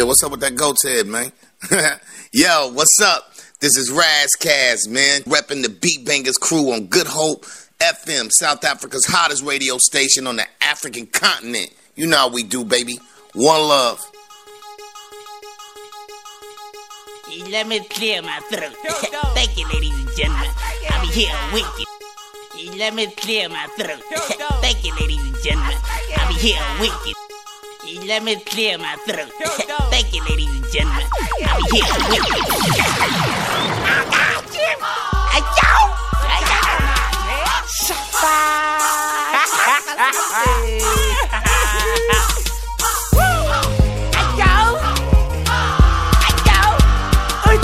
Yeah, what's up with that goat's head, man? Yo, what's up? This is Raz Kaz, man, repping the Beat Bangers crew on Good Hope FM, South Africa's hottest radio station on the African continent. You know how we do, baby. One love. Let me clear my throat. Thank you, ladies and gentlemen. I'll be here wicked. Let me clear my throat. Thank you, ladies and gentlemen. I'll be here wicked. Let me clear my throat. Thank you, ladies and gentlemen. Be here. I got you. I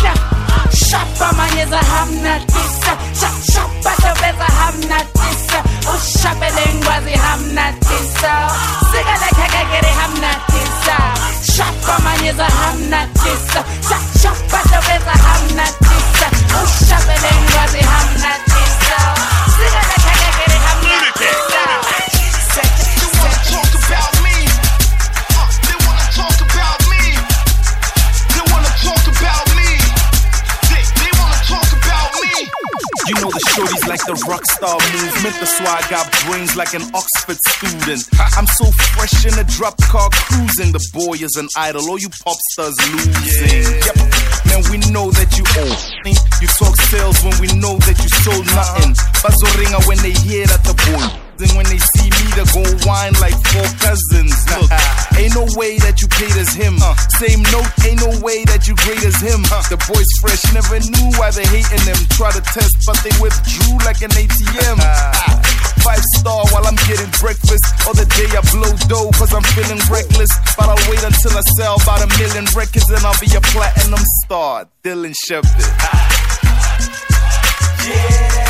got Shapamanyeza hamna tisa Shapatobeza star movement. That's why I got brains like an Oxford student. I'm so fresh in a drop car cruising. The boy is an idol, all you pop stars losing. Yep. Man, we know that you own. You talk sales when we know that you sold nothing. Bazoringa when they hear that the boy. Then when they see me, they go whine like four cousins. Look, ain't no way that you paid as him. Uh. Same note, ain't no way that you great as him. The boys fresh, never knew why they hating them. Try to test, but they withdrew like an ATM. Five star while I'm getting breakfast. Other day I blow dough cause I'm feeling reckless. But I'll wait until I sell about a million records and I'll be a platinum star. Dylan Shepard. Yeah,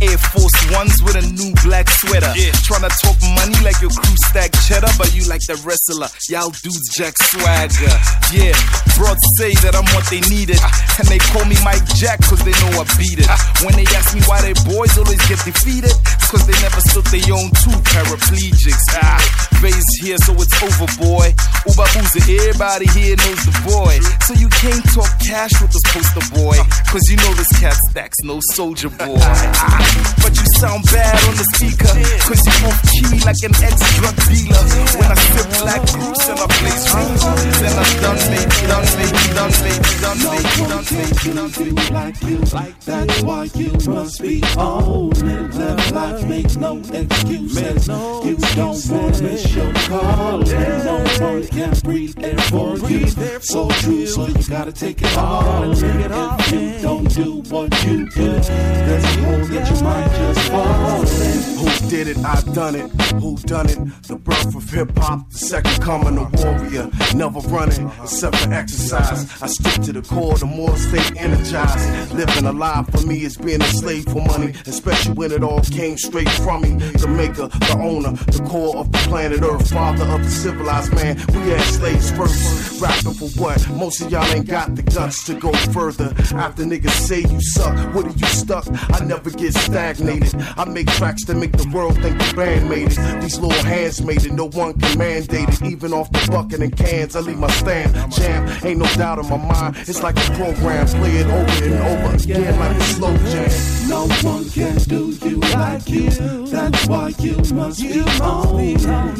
Air Force Ones with a new black sweater. Yeah. Tryna talk money like your crew stack cheddar, but you like the wrestler. Y'all dudes jack swagger. Yeah, broads say that I'm what they needed. And they call me Mike Jack cause they know I beat it. When they ask me why they boys always get defeated, it's cause they never stood their own two paraplegics. Ah, Vay's here, so it's over, boy. Uba Booza, everybody here knows the boy. So you can't talk cash with this poster boy. Cause you know this cat stacks no soldier boy. Ah, But you sound bad on the speaker. Cause you off key like an ex drug dealer. When I sip black goose and I blaze reefer, then I done me, done me, done me, done me, done me, done me. like you. Like that's why you must be on it left life. Make no excuses. You don't want to miss your call. And no one can breathe there for you. so true so you gotta take it all if you don't do what you do there's a hole that you might just Who did it? I done it. Who done it? The birth of hip hop, the second coming of warrior. Never running except for exercise. I stick to the core, the more stay energized. Living alive for me is being a slave for money, especially when it all came straight from me. The maker, the owner, the core of the planet Earth, father of the civilized man. We had slaves first. Rapping for what? Most of y'all ain't got the guts to go further. After niggas say you suck, what are you stuck? I never get stagnated. I make tracks that make the world think the band made it. These little hands made it, no one can mandate it. Even off the bucket and cans, I leave my stamp. Champ, ain't no doubt in my mind. It's like a program, play it over and over again like a slow jam. No one can do you like you. That's why you must be on.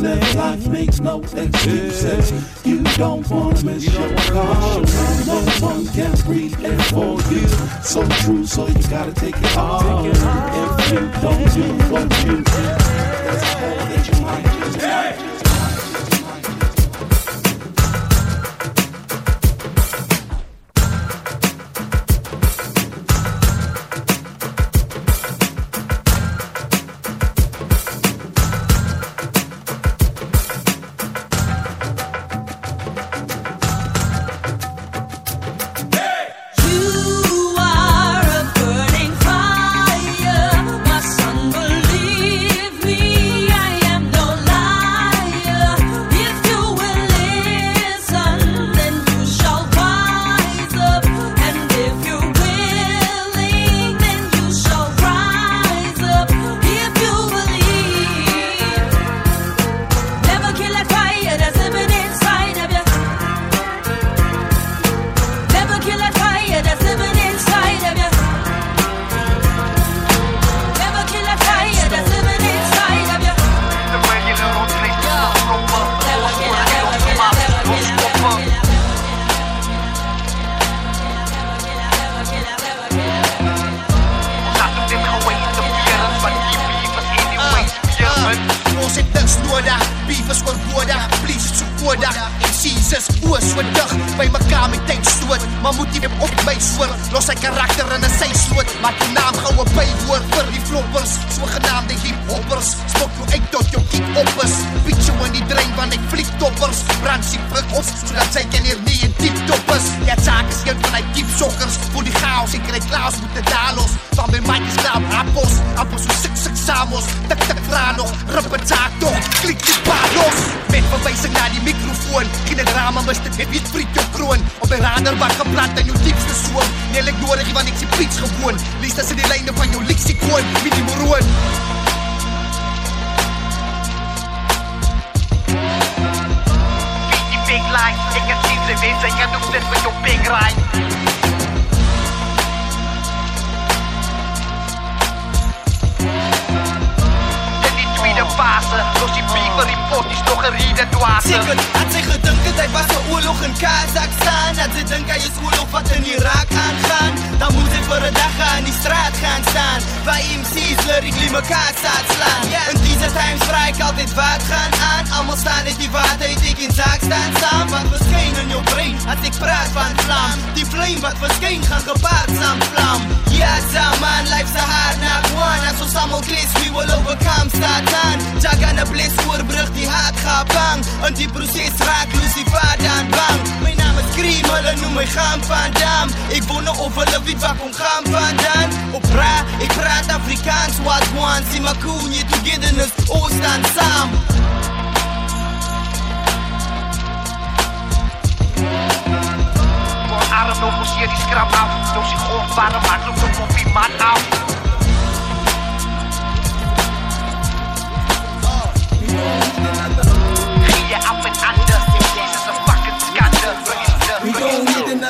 Live life, make no excuses. You don't wanna miss your call. No one can breathe it for you. So true, so you gotta take it all. If you don't you do, there's a hole that you might might sloot Maak jou naam gou 'n bywoord vir die floppers Sogenaamde hip-hoppers. Spok jou uit tot jou kiek op is Piet jou in die drein van ek fliek toppers. Brand sy prik op Sodat sy kan hier nie in diep top is Ja, taak is jou van die diep sokkers Voor die chaos, ek kry klaus moet dit daar los. Van mic is klaar appels. Appels so sik sik samos. Tik tik vra nog, rip het taak toch. Klik die paar los. Met verwysing na die microfoon. Geen drama mis dit net weet vriet jou kroon. Op my raderbak geplant in jou diepste soon Nee, ek nodig nie want ek sien preach gewoon Lees dat in die lijne van jou lexikoon Mini Moroon Die big line, het sien sy wens Ek het ook dit met jou big ride Straße. Durch die Beef die pot noch een Rieden Duarte. hat sich gedacht, seit was der oorlog in Kazakhstan. Hat sie denkt, hij is oorlog wat in Irak aangaan, Dan moet hij voor een dag aan die straat gaan staan. Bij MC's leer ik niet elkaar staat slaan. Een deze times vraag ik altijd waard gaan aan. Allemaal staan in die waard, heet ik in zaak staan. Samen Wat verscheen in jouw brein, had ik praat van vlam. Die flame wat verscheen, gaan gepaard samen. vlam. Ja, samen, life's a hard knock one Als ons allemaal klis, we will overcome, staat aan. Jack aan de bliss, voorbrug, die haat gaat bang. En die proces raakt, Lucifer dan bang. Cream, hulle noem my Gaan van Dam Ek wonder of hulle weet waar kom Gaan van Dan Op ra, ek praat Afrikaans Wat one, sien my cool, nie togetherness Ons staan saam. Voor arm, nou moest je die scrap af? Dus die golf warm, maakt ook een koffie man af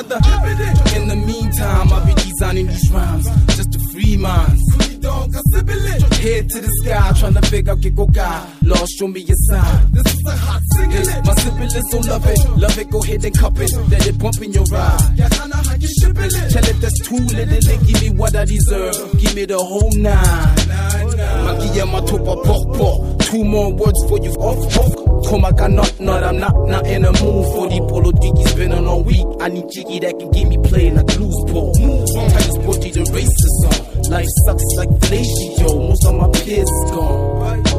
another. In the meantime, I'll be designing these rhymes just to free minds. Head to the sky, trying to figure out get go guy. Lord, show me a sign. This is a hot single. My syphilis, so love it. Love it, go ahead and cup it. Let it bump in your ride. Tell it that's too little give me what I deserve. Give me the whole nine. Magia matopa pok pok. Two more words for you off off. Komaka not not, I'm not not in a mood for the polo diggies been on all week. I need jiggy that can get me playing like blues ball. Titus Sporty the racist song. Life sucks like fellatio. Most of my peers is gone.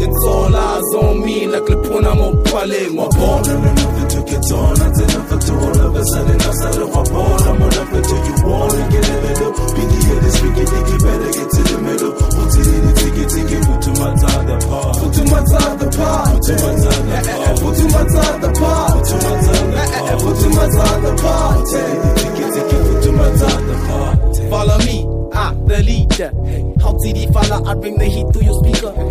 It's all eyes on me like Lipona Mopale. My born and nothing to get on. I did never to all of a sudden I started my ball. I'm on up until you wanna get a little. Biggie head is speaking, think you better get to the middle. Put it in the ticket, ticket, put to my time the part. Put to my time the part. Put to my time the part. Put to my time the part. Put to my time the part. Put to my time the part. Ticket, ticket, put to my time the part. Follow me, I'm the leader. How TD follow, I bring the heat through your speaker.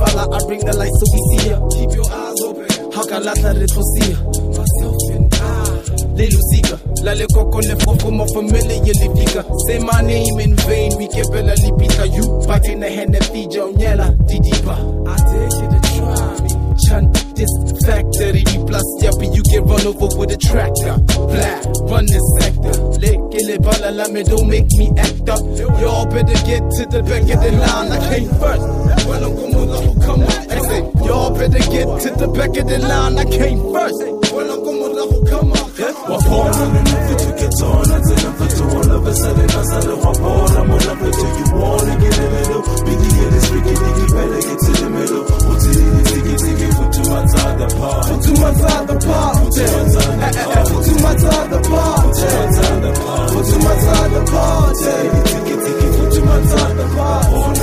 How 50 follow, I bring the light so we see ya. Keep your eyes open. How can I let it see ya? Myself and I. Little seeker, la le coco le fofo more familiarly figure. Say my name in vain, we can barely beat you. Back in the hand and feed your nyela, didipa. I take you to try me. Chant this factory, we plus yappy, you get run over with a tractor. Black, run this sector. Lick it, la me, don't make me act up. Y'all better get to the back of the line, I came first. Well, I'm gonna come on. I say, y'all better get to the back of the line, I came first. Well, I'm gonna come on. My born on and nothing to get on. I did never to all of the middle. Put it in the ticket, ticket, put to my side the part. Put to my side the part. Put to my side the part. Put to my side the part. Put to my side the part. Put to my side the part. Ticket, ticket, put to my side the part. On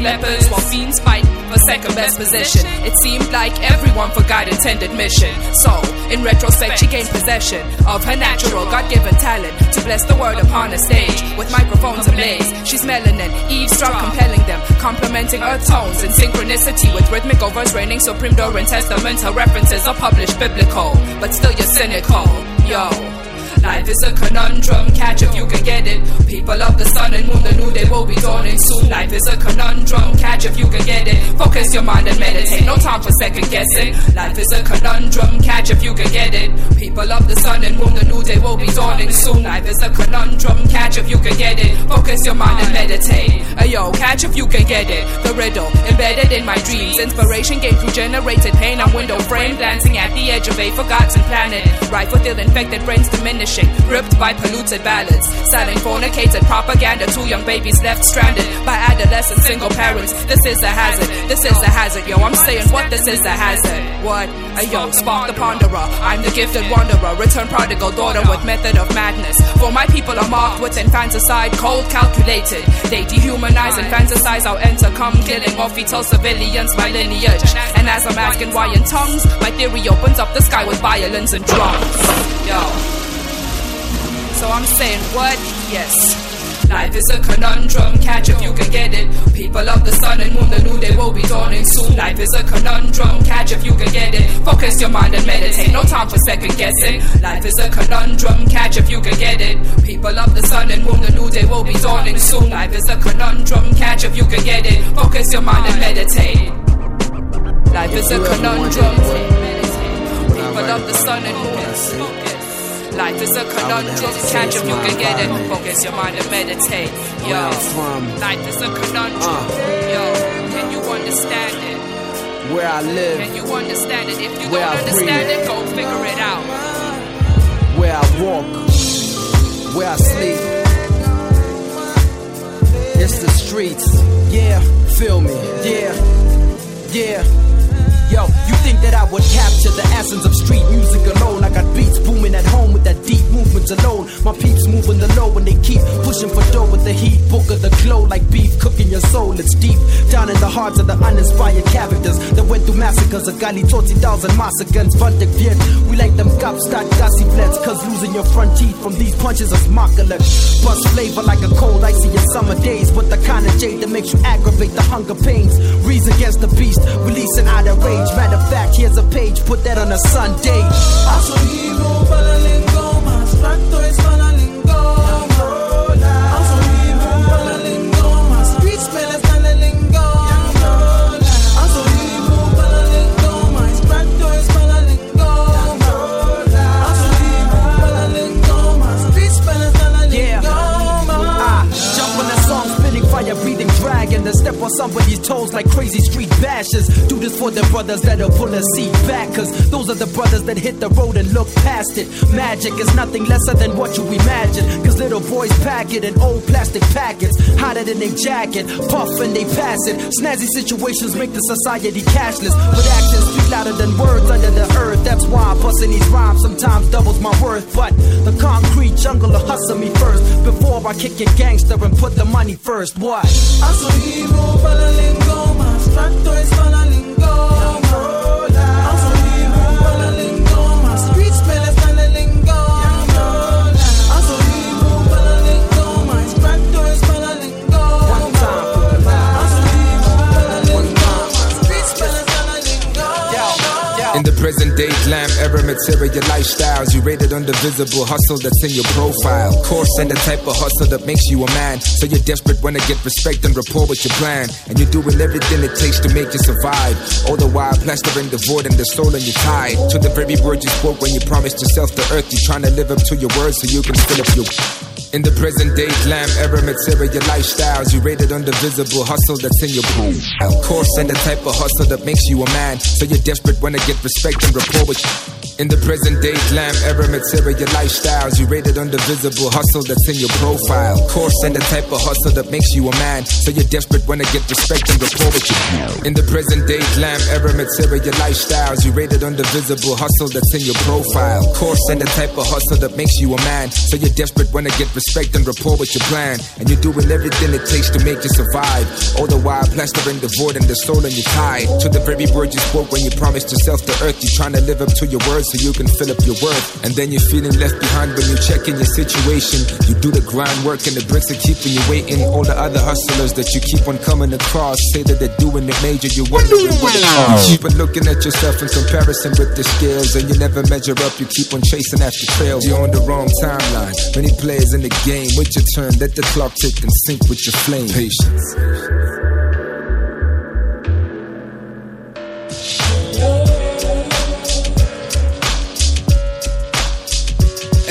lepers, while fiends fight for second best position. It seemed like everyone forgot intended mission. So, in retrospect, she gained possession of her natural, God-given talent to bless the world upon a stage with microphones ablaze. She's melanin, eavesdrop compelling them, complementing earth tones in synchronicity with rhythmic verse reigning supreme during testament. Her references are published biblical, but still you're cynical. Yo. Life is a conundrum, catch if you can get it. People of the sun and moon, the new day will be dawning soon. Life is a conundrum, catch if you can get it. Focus your mind and meditate, no time for second guessing. Life is a conundrum, catch if you can get it. People of the sun and moon, the new day will be dawning soon. Life is a conundrum, catch if you can get it. Focus your mind and meditate. Ayo, catch if you can get it. The riddle embedded in my dreams. Inspiration gained through generated pain. I'm window frame, glancing at the edge of a forgotten planet. Rife with ill-infected brains diminishing, gripped by polluted ballads. Selling fornicated propaganda to young babies left stranded by adolescent single parents. This is a hazard. This is a hazard, yo. I'm saying what this is a hazard. What? Ayo, spark the ponderer. I'm the gifted wanderer, return prodigal daughter with method of madness. For my people are marked with infanticide, cold calculated. They dehumanize and fantasize our enter come killing off fetal civilians by lineage. And as I'm asking why in tongues, my theory opens up the sky with violence and drums. Yo. So I'm saying what? Yes. Life is a conundrum, catch if you can get it. People of the sun and moon, the new day will be dawning soon. Life is a conundrum, catch if you can get it. Focus your mind and meditate, no time for second guessing. Life is a conundrum, catch if you can get it. People of the sun and moon, the new day will be dawning soon. Life is a conundrum, catch if you can get it. Focus your mind and meditate. Life is a conundrum. People of the sun and moon. Life is a conundrum. Catch if you can get it. Focus your mind and meditate. Yo, life is a conundrum. Uh. Yo, can you understand it? Where I live, Can you understand it? If you Where don't I understand it, go figure it out. where I walk, where I sleep. It's the streets, yeah, feel me, yeah, yeah. Yo, you think that I would capture the essence of street music alone? I got beats booming at home with that deep movement alone. My peeps moving the low and they keep pushing for dough with the heat, book of the glow like beef cooking your soul. It's deep down in the hearts of the uninspired characters that went through massacres of Gali Toti Dolls and massacres. Vandik Viet, we like them cops, start gassy blends, cause losing your front teeth from these punches is makalak. Bust flavor like a cold icy in summer days, but the kind of jade that makes you aggravate the hunger pains. Reason against the beast, releasing out of rage. Matter of fact, here's a page, put that on a Sunday. Ah. On somebody's toes like crazy street bashes. Do this for the brothers that'll pull a seat back. Cause those are the brothers that hit the road and look past it. Magic is nothing lesser than what you imagine. Cause little boys pack it in old plastic packets. Hotter than their jacket, puff and they pass it. Snazzy situations make the society cashless. But actions speak louder than words under the earth. That's why busting these rhymes sometimes doubles my worth. But the concrete jungle will hustle me first. Before I kick it gangster and put the money first. What? so vivo para la lengoma, abstracto es la present day glam era material lifestyles, you rated on the visible hustle that's in your profile. Course and the type of hustle that makes you a man. So you're desperate when to get respect and rapport with your plan. And you're doing everything it takes to make you survive. All the while plastering the void and the soul in your tied. To the very word you spoke when you promised yourself the earth. You're trying to live up to your words so you can fill up your. In the present day glam era material lifestyles, you rated on the visible hustle that's in your profile. Course and the type of hustle that makes you a man. So you're desperate when to get respect and rapport with In the present day, glam era material lifestyles, you rated on the visible hustle that's in your profile. Course and the type of hustle that makes you a man. So you're desperate when I get respect and rapport with you. In the present day, glam era material lifestyles, you rated on the visible hustle that's in your profile. Course and the type of hustle that makes you a man. So you're desperate when I get respect and rapport with your plan. And you're doing everything it takes to make you survive. All the while plastering the void and the soul in your tie. To the very word you spoke when you promised yourself the earth. You're trying to live up to your so you can fill up your worth. And then you're feeling left behind when you check in your situation. You do the grind work and the bricks are keeping you waiting. All the other hustlers that you keep on coming across say that they're doing it major. You're wondering what it costs. Keep on looking at yourself in comparison with the scales, and you never measure up. You keep on chasing after trails. You're on the wrong timeline. Many players in the game. Wait your turn. Let the clock tick and sync with your flame. Patience.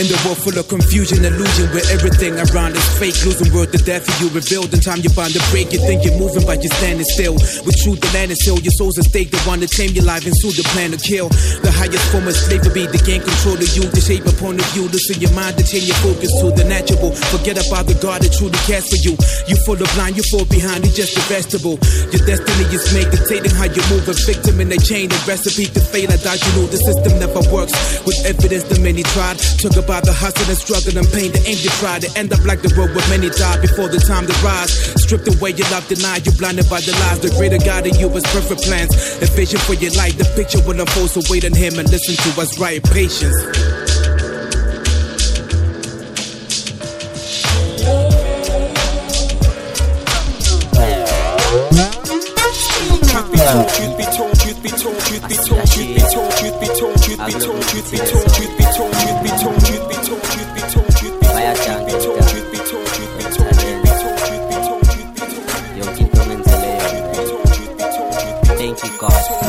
In the world full of confusion, illusion, where everything around is fake. Losing world to death you revealed. In time you find a break. You think you're moving, but you're standing still. With truth, the land is still. Your soul's at stake. The one to tame your life and sue the plan to kill. The highest form of slavery, the gain control of you. To shape a point of view. To see your mind, to change your focus to the natural. Forget about the God that truly cares for you. You full of blind, you fall behind. You just a vegetable. Your destiny is made dictating how you move. A victim in a chain, a recipe to fail. I doubt you know the system never works. With evidence, the many tried. Talk about the hustle and struggle and pain, the aim to try to end up like the road where many die before the time to rise. Stripped away your love, denied you blinded by the lies. The greater God in you has perfect plans. A vision for your life, the picture will unfold. So wait on Him and listen to us right. Patience. Truth be told, truth be told, truth be told, truth be told, truth be told, truth be told, truth be told, truth be told, truth be told, gospel.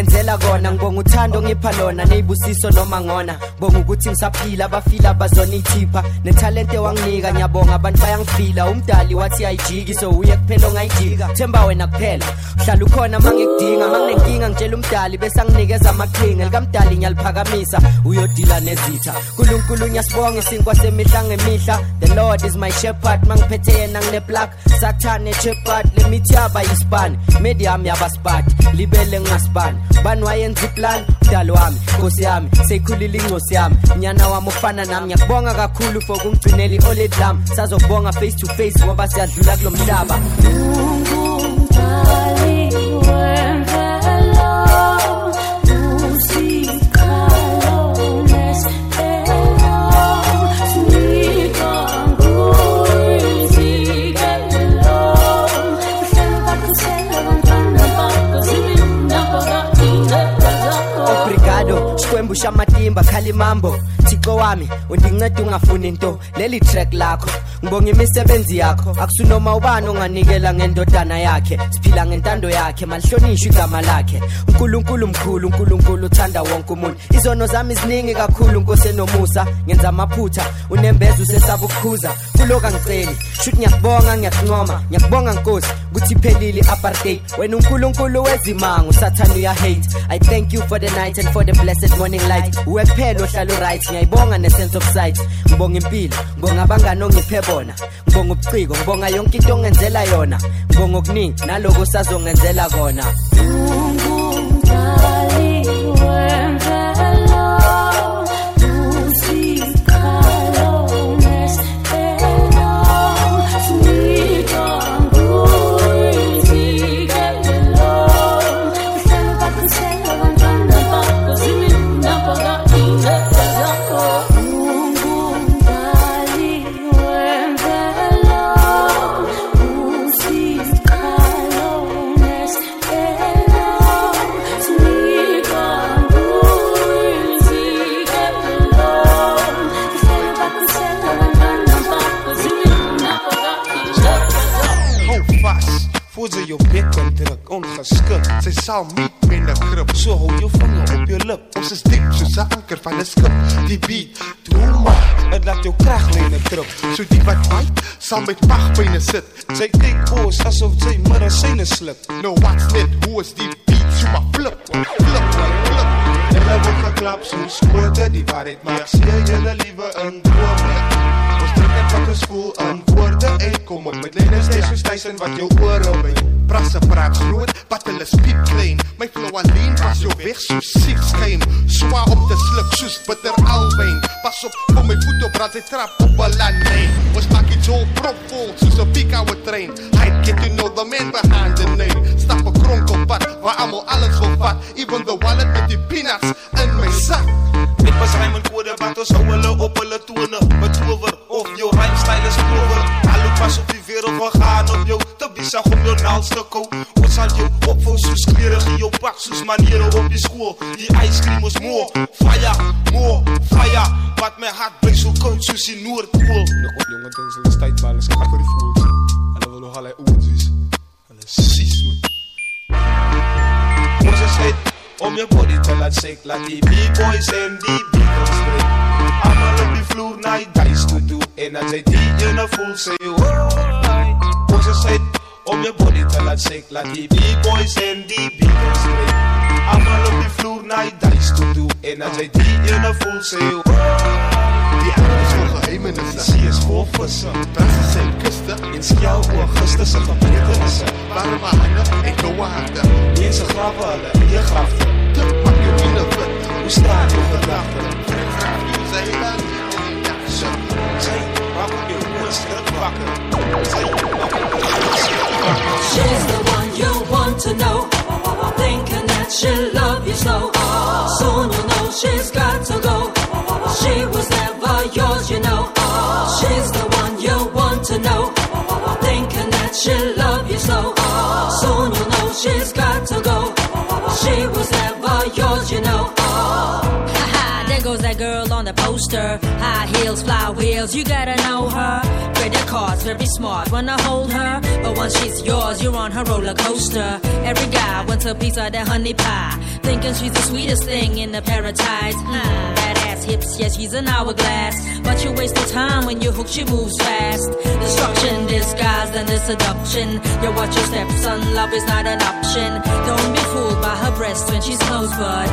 ngenzela kona ngibonga uthando ngipha lona neyibusiso noma ngona. Bonga ukuthi ngisaphila abafila bazona ithipha nethalente wanginika ngiyabonga abantu bayangifila. Umdali wathi ayijiki so uye kuphela ongayijika. Themba wena kuphela. Hlala ukhona mangikudinga manginenkinga ngitshela umdali bese anginikeza amaqhinga. Likamdali ngiyaliphakamisa uyodila nezitha. Nkulunkulu ngiyasibonga isinkwa semihla ngemihla. The lord is my shepherd mangiphethe yena ngine-plug sathane shepherd le mithi yaba yispani medium yabaspati libele ngingasipani bani wayenza iplan? Mdali wami nkosi yami seyikhulile incosi yami. Nyana wami ufana nami ngiyakubonga kakhulu for kungigcinela i-oled lam sazokubonga face to face ngoba siyadlula kulo mhlaba. Obrigado xikwembu xa matimba khalimambo thixo wami undinceda ungafuni nto. Leli track lakho ngibonga imisebenzi yakho. Akusunoma ubani onganikela ngendodana yakhe. Siphila ngentando yakhe malihlonishwe igama lakhe. Unkulunkulu mkhulu unkulunkulu uthanda wonke umuntu. Izono zami ziningi kakhulu nkosi enomusa. Ngenza amaphutha unembeza usesaba ukukhuza kuloku angiceli. Shuthi ngiyakubonga ngiyakuncoma. Ngiyakubonga nkosi ukuthi iphelile i-apartheid wena unkulunkulu wezimango usathane uyahate. I thank you for the night and for the blessed morning light. Uwe kuphela ohlala uright ngiyayibonga ne-sense of sight. Ngibonga impilo ngibonga abangani ongiphe bona. Ngibonga ubuciko ngibonga yonke into ongenzela yona. Ngibonga okuningi naloko sazongenzela kona. Usikhalo sal meet met 'n grip. So hou jou vinger op jou lip. Ons is diep soos 'n anker van 'n skip. Die beat, Doe maar, dit laat jou kraglyne trip. so die wat fight, sal met magpyne sit. Sy kyk boos asof sy medisyne sluk. Nou wat's net hoe is die beat so maar flip, flip, flip. Hulle word geklap soos skote, die waarheid maak seer julle liewe in drome. Ons druk net wat ons voel in woorde en kom op met lyne steeds soos Tyson wat jou ore by. Prasse praat groot, wat hulle spiek klein. My flow alleen was jou weg so siek skyn. Swaar om te sluk soos bitter alwyn. Pas op, kom my voet op brand sy trap op 'n landlyn. Ons maak dit so propvol soos 'n piek ouwe trein. I get to know the man behind the name. Stap 'n kronkelpad waar almal alles wil vat, even the wallet met die peanuts in my sak. Dit was rym en kode wat ons hou hulle op hulle tone jou Te besig om jou naals te kou Ons sal jou opvou soos kleren in jou pak Soos maniere op die school. Die ijscream is moe Fire, more, fire. Wat my hart bly so koud soos die Noordpool. Nou op jonge dings, hulle is tyd maar hulle is hard vir die voels Hulle wil nog al die oorzies Hulle is sies man. Ons is uit om je body te laat shake Laat die b-boys en die beatles break. Allemaal op die vloer na die dice toe doen. En als jy die ene voel, sê jy alright Ons is uit om je body te laat shake Laat die b-boys en die beatles break Allemaal op die vloer na die dice toe doen En als jy die ene voel, sê jy alright Die aarde is vol geheimenisse. Die see is vol visse Brasse sy kuste En skel Augustus se gebeurtenisse Warme hande en koue harte. Mense grawe hulle in je grafte Te pak jou wiele wit. Hoe staan jou gedachte? Graaf jou sy land She's the one you want to know. Thinking that she'll love you slow. Soon you know she's got to go. She was never yours, you know. She's the one you want to know. Thinking that she'll love you slow. Soon you know she's got to go. She was never poster. High heels, fly wheels, you gotta know her. Credit cards, very smart, wanna hold her. But once she's yours, you're on her roller coaster. Every guy wants a piece of that honey pie. Thinking she's the sweetest thing in the paradise. Mm, that ass hips, yeah, she's an hourglass. But you waste no time when you hook, she moves fast. Destruction disguised under seduction. You watch your steps, son, love is not an option. Her breasts when she's close, but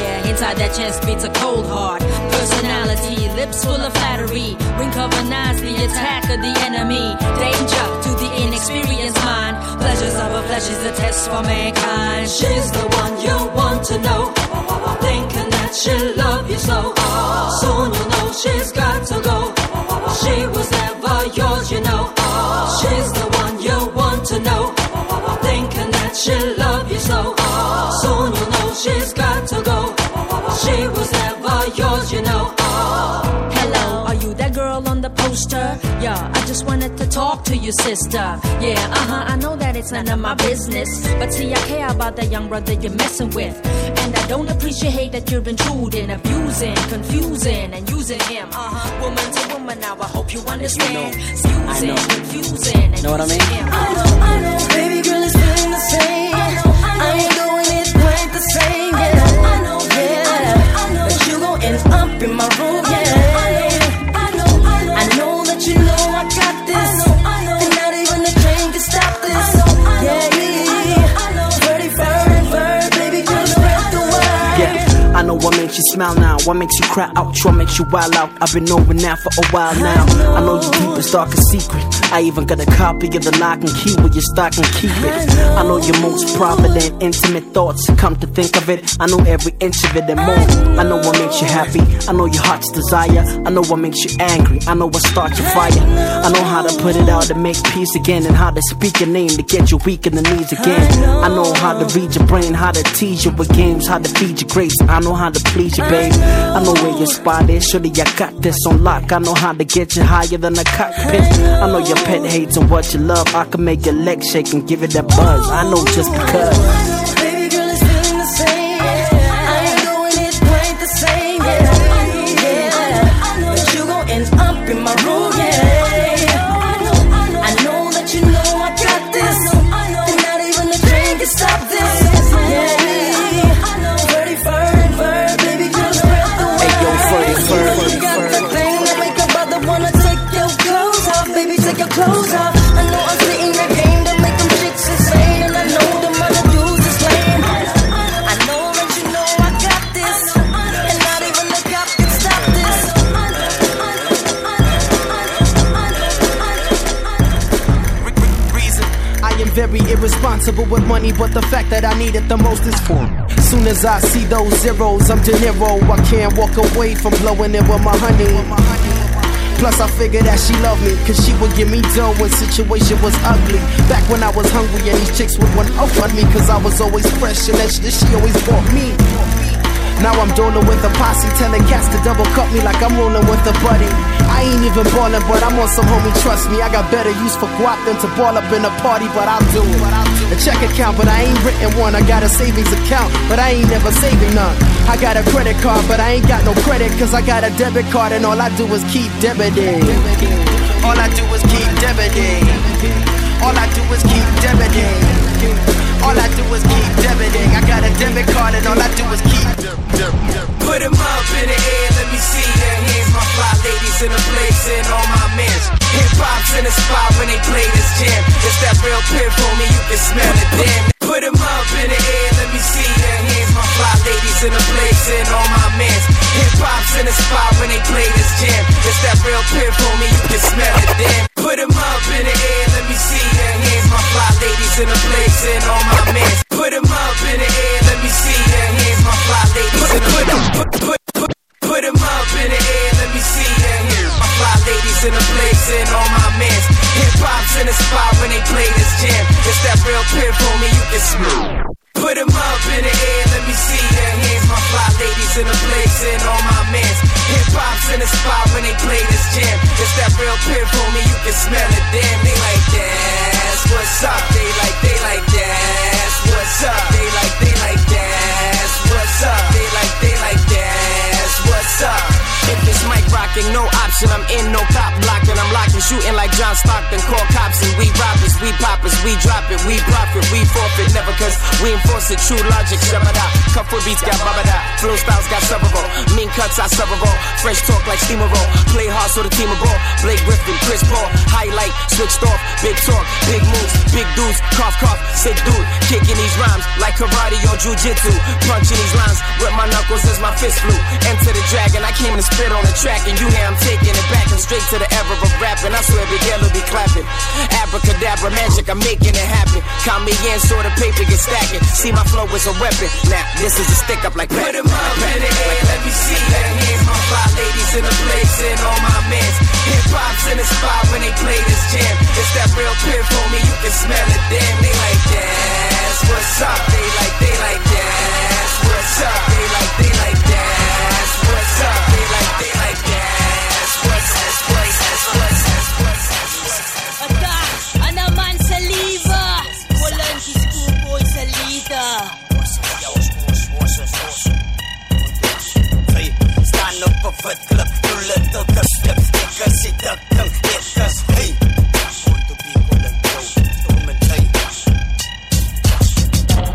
yeah, inside that chest beats a cold heart. Personality, lips full of flattery. Of an eyes, the attack of the enemy. Danger to the inexperienced mind. Pleasures of a flesh is a test for mankind. She's the one you want to know. Thinking that she'll love you slow. Soon you know she's got to go. She was never yours, you know. She's the one you want to know. Thinking that she'll love you slow. Soon you know she's got to go. She was never yours, you know. Hello, are you that girl on the poster? Yeah, I just wanted to talk to you, sister. Yeah, uh huh, I know that it's none of my business. But see, I care about that young brother you're messing with. And I don't appreciate that you're intruding, abusing, confusing, and using him. Uh huh, woman to woman, now I hope you understand. Using, know. confusing, and Know what I mean? him. I know, I know, baby girl is feeling the same. I ain't doing it smile now, what makes you cry out, what makes you wild out. I've been over now for a while now. I know you your deepest, darkest secret. I even got a copy of the lock and key where you stock and keep it. I know your most private and intimate thoughts. Come to think of it, I know every inch of it and more. I know what makes you happy. I know your heart's desire. I know what makes you angry. I know what starts your fire. I know how to put it out to make peace again and how to speak your name to get you weak in the knees again. I know how to read your brain, how to tease you with games, how to feed your grace. I know how to please you, babe. I know where your spot is. Surely I got this on lock. I know how to get you higher than a cockpit. I know your pet hates and what you love. I can make your legs shake and give it that buzz. I know just because. With money, but the fact that I need it the most is for. Soon as I see those zeros, I'm De Niro. I can't walk away from blowing it with my honey. Plus, I figured that she loved me, cause she would give me dough when situation was ugly. Back when I was hungry and these chicks would want up on me, cause I was always fresh and that shit she always bought me. Now I'm doling with a posse, telling cats to double cut me like I'm rolling with a buddy. I ain't even ballin', but I'm on some homie, trust me. I got better use for guap than to ball up in a party, but I'll do it. A check account, but I ain't written one. I got a savings account, but I ain't never saving none. I got a credit card, but I ain't got no credit, cause I got a debit card, and all I do is keep debiting. All I do is keep debiting. All I do is keep debiting. All I do is keep debiting. I got a debit card, and all I do is keep Put 'em up in the air, let me see your hands. My fly ladies in the place and all my men. Hip hop's in the spot when they play this jam. It's that real pit for me, you can smell it, damn. Put 'em up in the air, let me see your hands. My fly ladies in the place and all my men. Hip hop's in the spot when they play this jam. It's that real pit for me, you can smell it, damn. Put 'em up in the air, let me see your hands. My fly ladies in the place and all my men. Put 'em up in the air, let me see hands. My up in the air, let me see your hands. My fly ladies in the and all my men. Hip hop's in the spot when they play this jam. It's that real for me, you can smell. Put 'em up in the air, let me see your hands. My fly ladies in the place and all my men. Hip hop's in the spot when they play this jam. It's that real for me, you can smell it. Damn, they like that. What's up? They like, they like that. What's up? They like, they like that. Up? Mic rocking, no option. I'm in, no cop blocking. I'm locking, shooting like John Stockton. Call cops and we robbers, we poppers, we drop it, we profit, we forfeit. Never cause we enforce it. True logic, shabada. Cup for beats got babada. Flow styles got subbable. Mean cuts I subbable. Fresh talk like steamer roll. Play hard so the team will ball. Blake Griffin, Chris Paul. Highlight, switched off. Big talk, big moves, big dudes. Cough, cough, sick dude. Kicking these rhymes like karate or jujitsu. Punching these lines with my knuckles as my fist flew. Enter the dragon, I came to spit on the track, and you hear I'm taking it back and straight to the era of rapping. I swear L will be clapping. Abracadabra magic, I'm making it happen. Count me in, so the paper get stacking. See my flow is a weapon. Now this is a stick up like put 'em up in the air, let me see that hands. My fly ladies in the place and all my men. Hip hop's in the spot when they play this jam. It's that real pit for me, you can smell it. Damn, they like that. What's up? They like, they like that. What's up? They like, they like that. Stand up for foot club, you little cup step, sticker, sit up, tongue, hit us, hey. Want to be cool and go, woman, hey.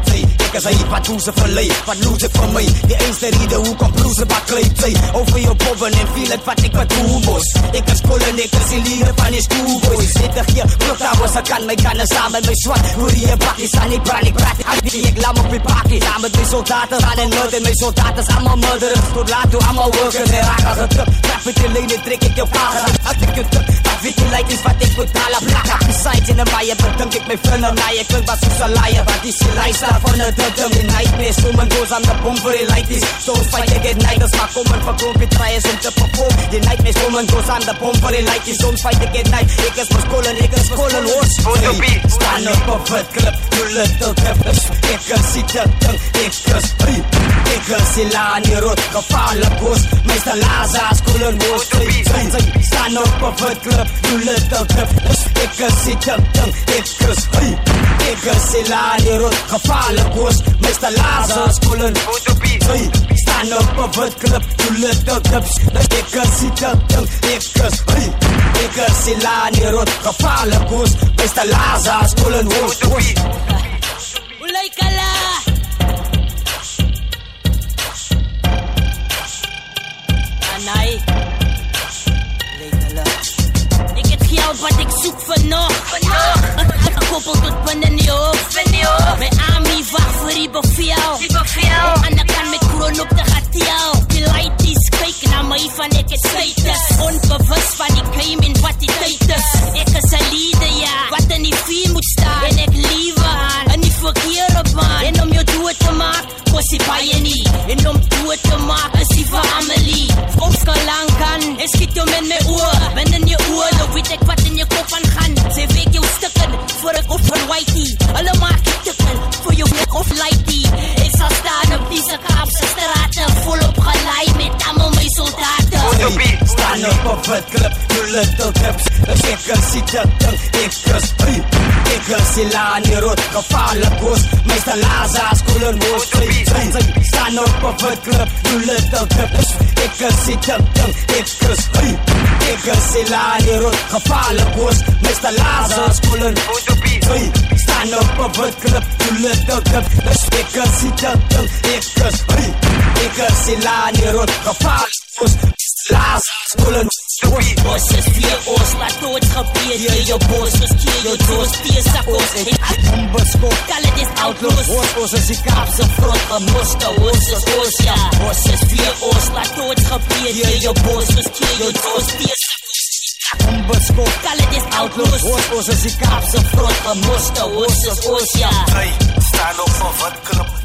Hey, ek is hy wat doen se verlei, wat lose it vir my. Die enigste rede hoekom blues wat klei play. Over jou boven en feel it wat ek wat doen bos. Ek is cool en ek is die leader van die school boys. Sit ek hier, blok daar was ek kan my kan saam met my swat. Hoor jy bakkie staan nie brand ek praat. Ek die ek lam op die bakkie saam met my soldaten. Gaan en murder my soldaten allemaal murderers. Tot laat toe allemaal workers en raak as het trap. Trap met die lane trek ek jou vader. Ek ek jou trap. Wat weet jy like is wat ek betaal op plak. Besides in 'n baie bedink ek my vriende na ek klink was soos 'n liar. Wat is die lifestyle van 'n drum in nightmares. Kom en goes aan the bomb for the light is. So fight again nighters maar kom en verkoop die tries om te perform. Die nightmares kom en goes aan the bomb for the light is. Fight again night. Ek is verskolen, ek is verskolen. Hey, Stand up op het klip, you little kippers. Ek is die ding, ek is hey. Ek is die laan die rood, gevaarlik hoes. Meester Laza, skolen hoes. Hey, Stand up op het klip, you little kippers. Ek is die ding, ek is hey. Ek is die laan die rood, gevaarlik hoes. Meester Laza, skolen Hey, Stand up op het klip, you little kippers. Ek is die ding, ek is die laan die rood, gevaarlik hoes. Meester Laza, skolen hoes. Ulay ka la. Anay. Ulay ka la. Ik het geld wat ik zoek vannacht. Gekoppeld tot van de nieuw. Mijn army wacht voor die bevel. En dan kan met kroon. Die faken, aber ich fand ich es fake das. Unbewusst war die in was die Tate ist. Ich ist ein ja. wat denn die viel moet staan en ek liebe an, an die verkeer op Denn en om jou zu te maak, sie bei ihr nie. Denn um Tour zu machen, ist Amelie. Uns kann lang kann, skiet jou um eine oor, Wenn in jou oor, dann wird ek wat in jou kop an gaan. Sie weg jou Stücken, für ich Whitey. Alle mag ich Stücken, für ihr Weg auf Hey, staan op een witklip, you little tips Dus ek is die dikting, ek is hey, Ek is die laan die rood, gevaarlik hoos Meester Lazarus, koel en hoos hey, hey, Staan op een witklip, you little tips Ek is die dikting, ek is hey, Ek is die laan die rood, gevaarlik hoos Meester Lazarus, koel en hoos hey, Staan op een witklip, you little tips Dus ek is die dikting, ek is hey, Ek is die laan die rood, gevaarlik hoos Lazarus, koel en Ons is vier ons, laat nooit gebeur Hier jou bos, ons keer jou doos Vier sakkos, en onbeskop Kalle dis outlaws Ons, ons is die Kaapse front gemoste Ons is ons, ja is vier ons, laat nooit gebeur Hier jou bos, ons keer jou doos Vier sakkos, onbeskop Kalle dis outlaws Ons, ons is die Kaapse front gemoste Ons is ons, ja Hey, staan op van wat klip